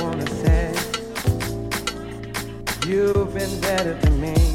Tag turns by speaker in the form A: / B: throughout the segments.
A: wanna say you've been better to me.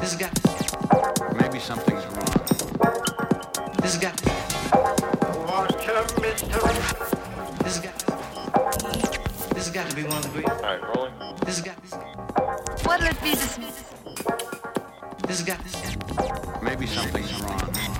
B: This guy.
A: Maybe something's wrong.
C: This
A: mister.
B: This. This has got to be one of the. All right, rolling. This got.
C: What'll this?
B: Got.
A: Maybe something's wrong.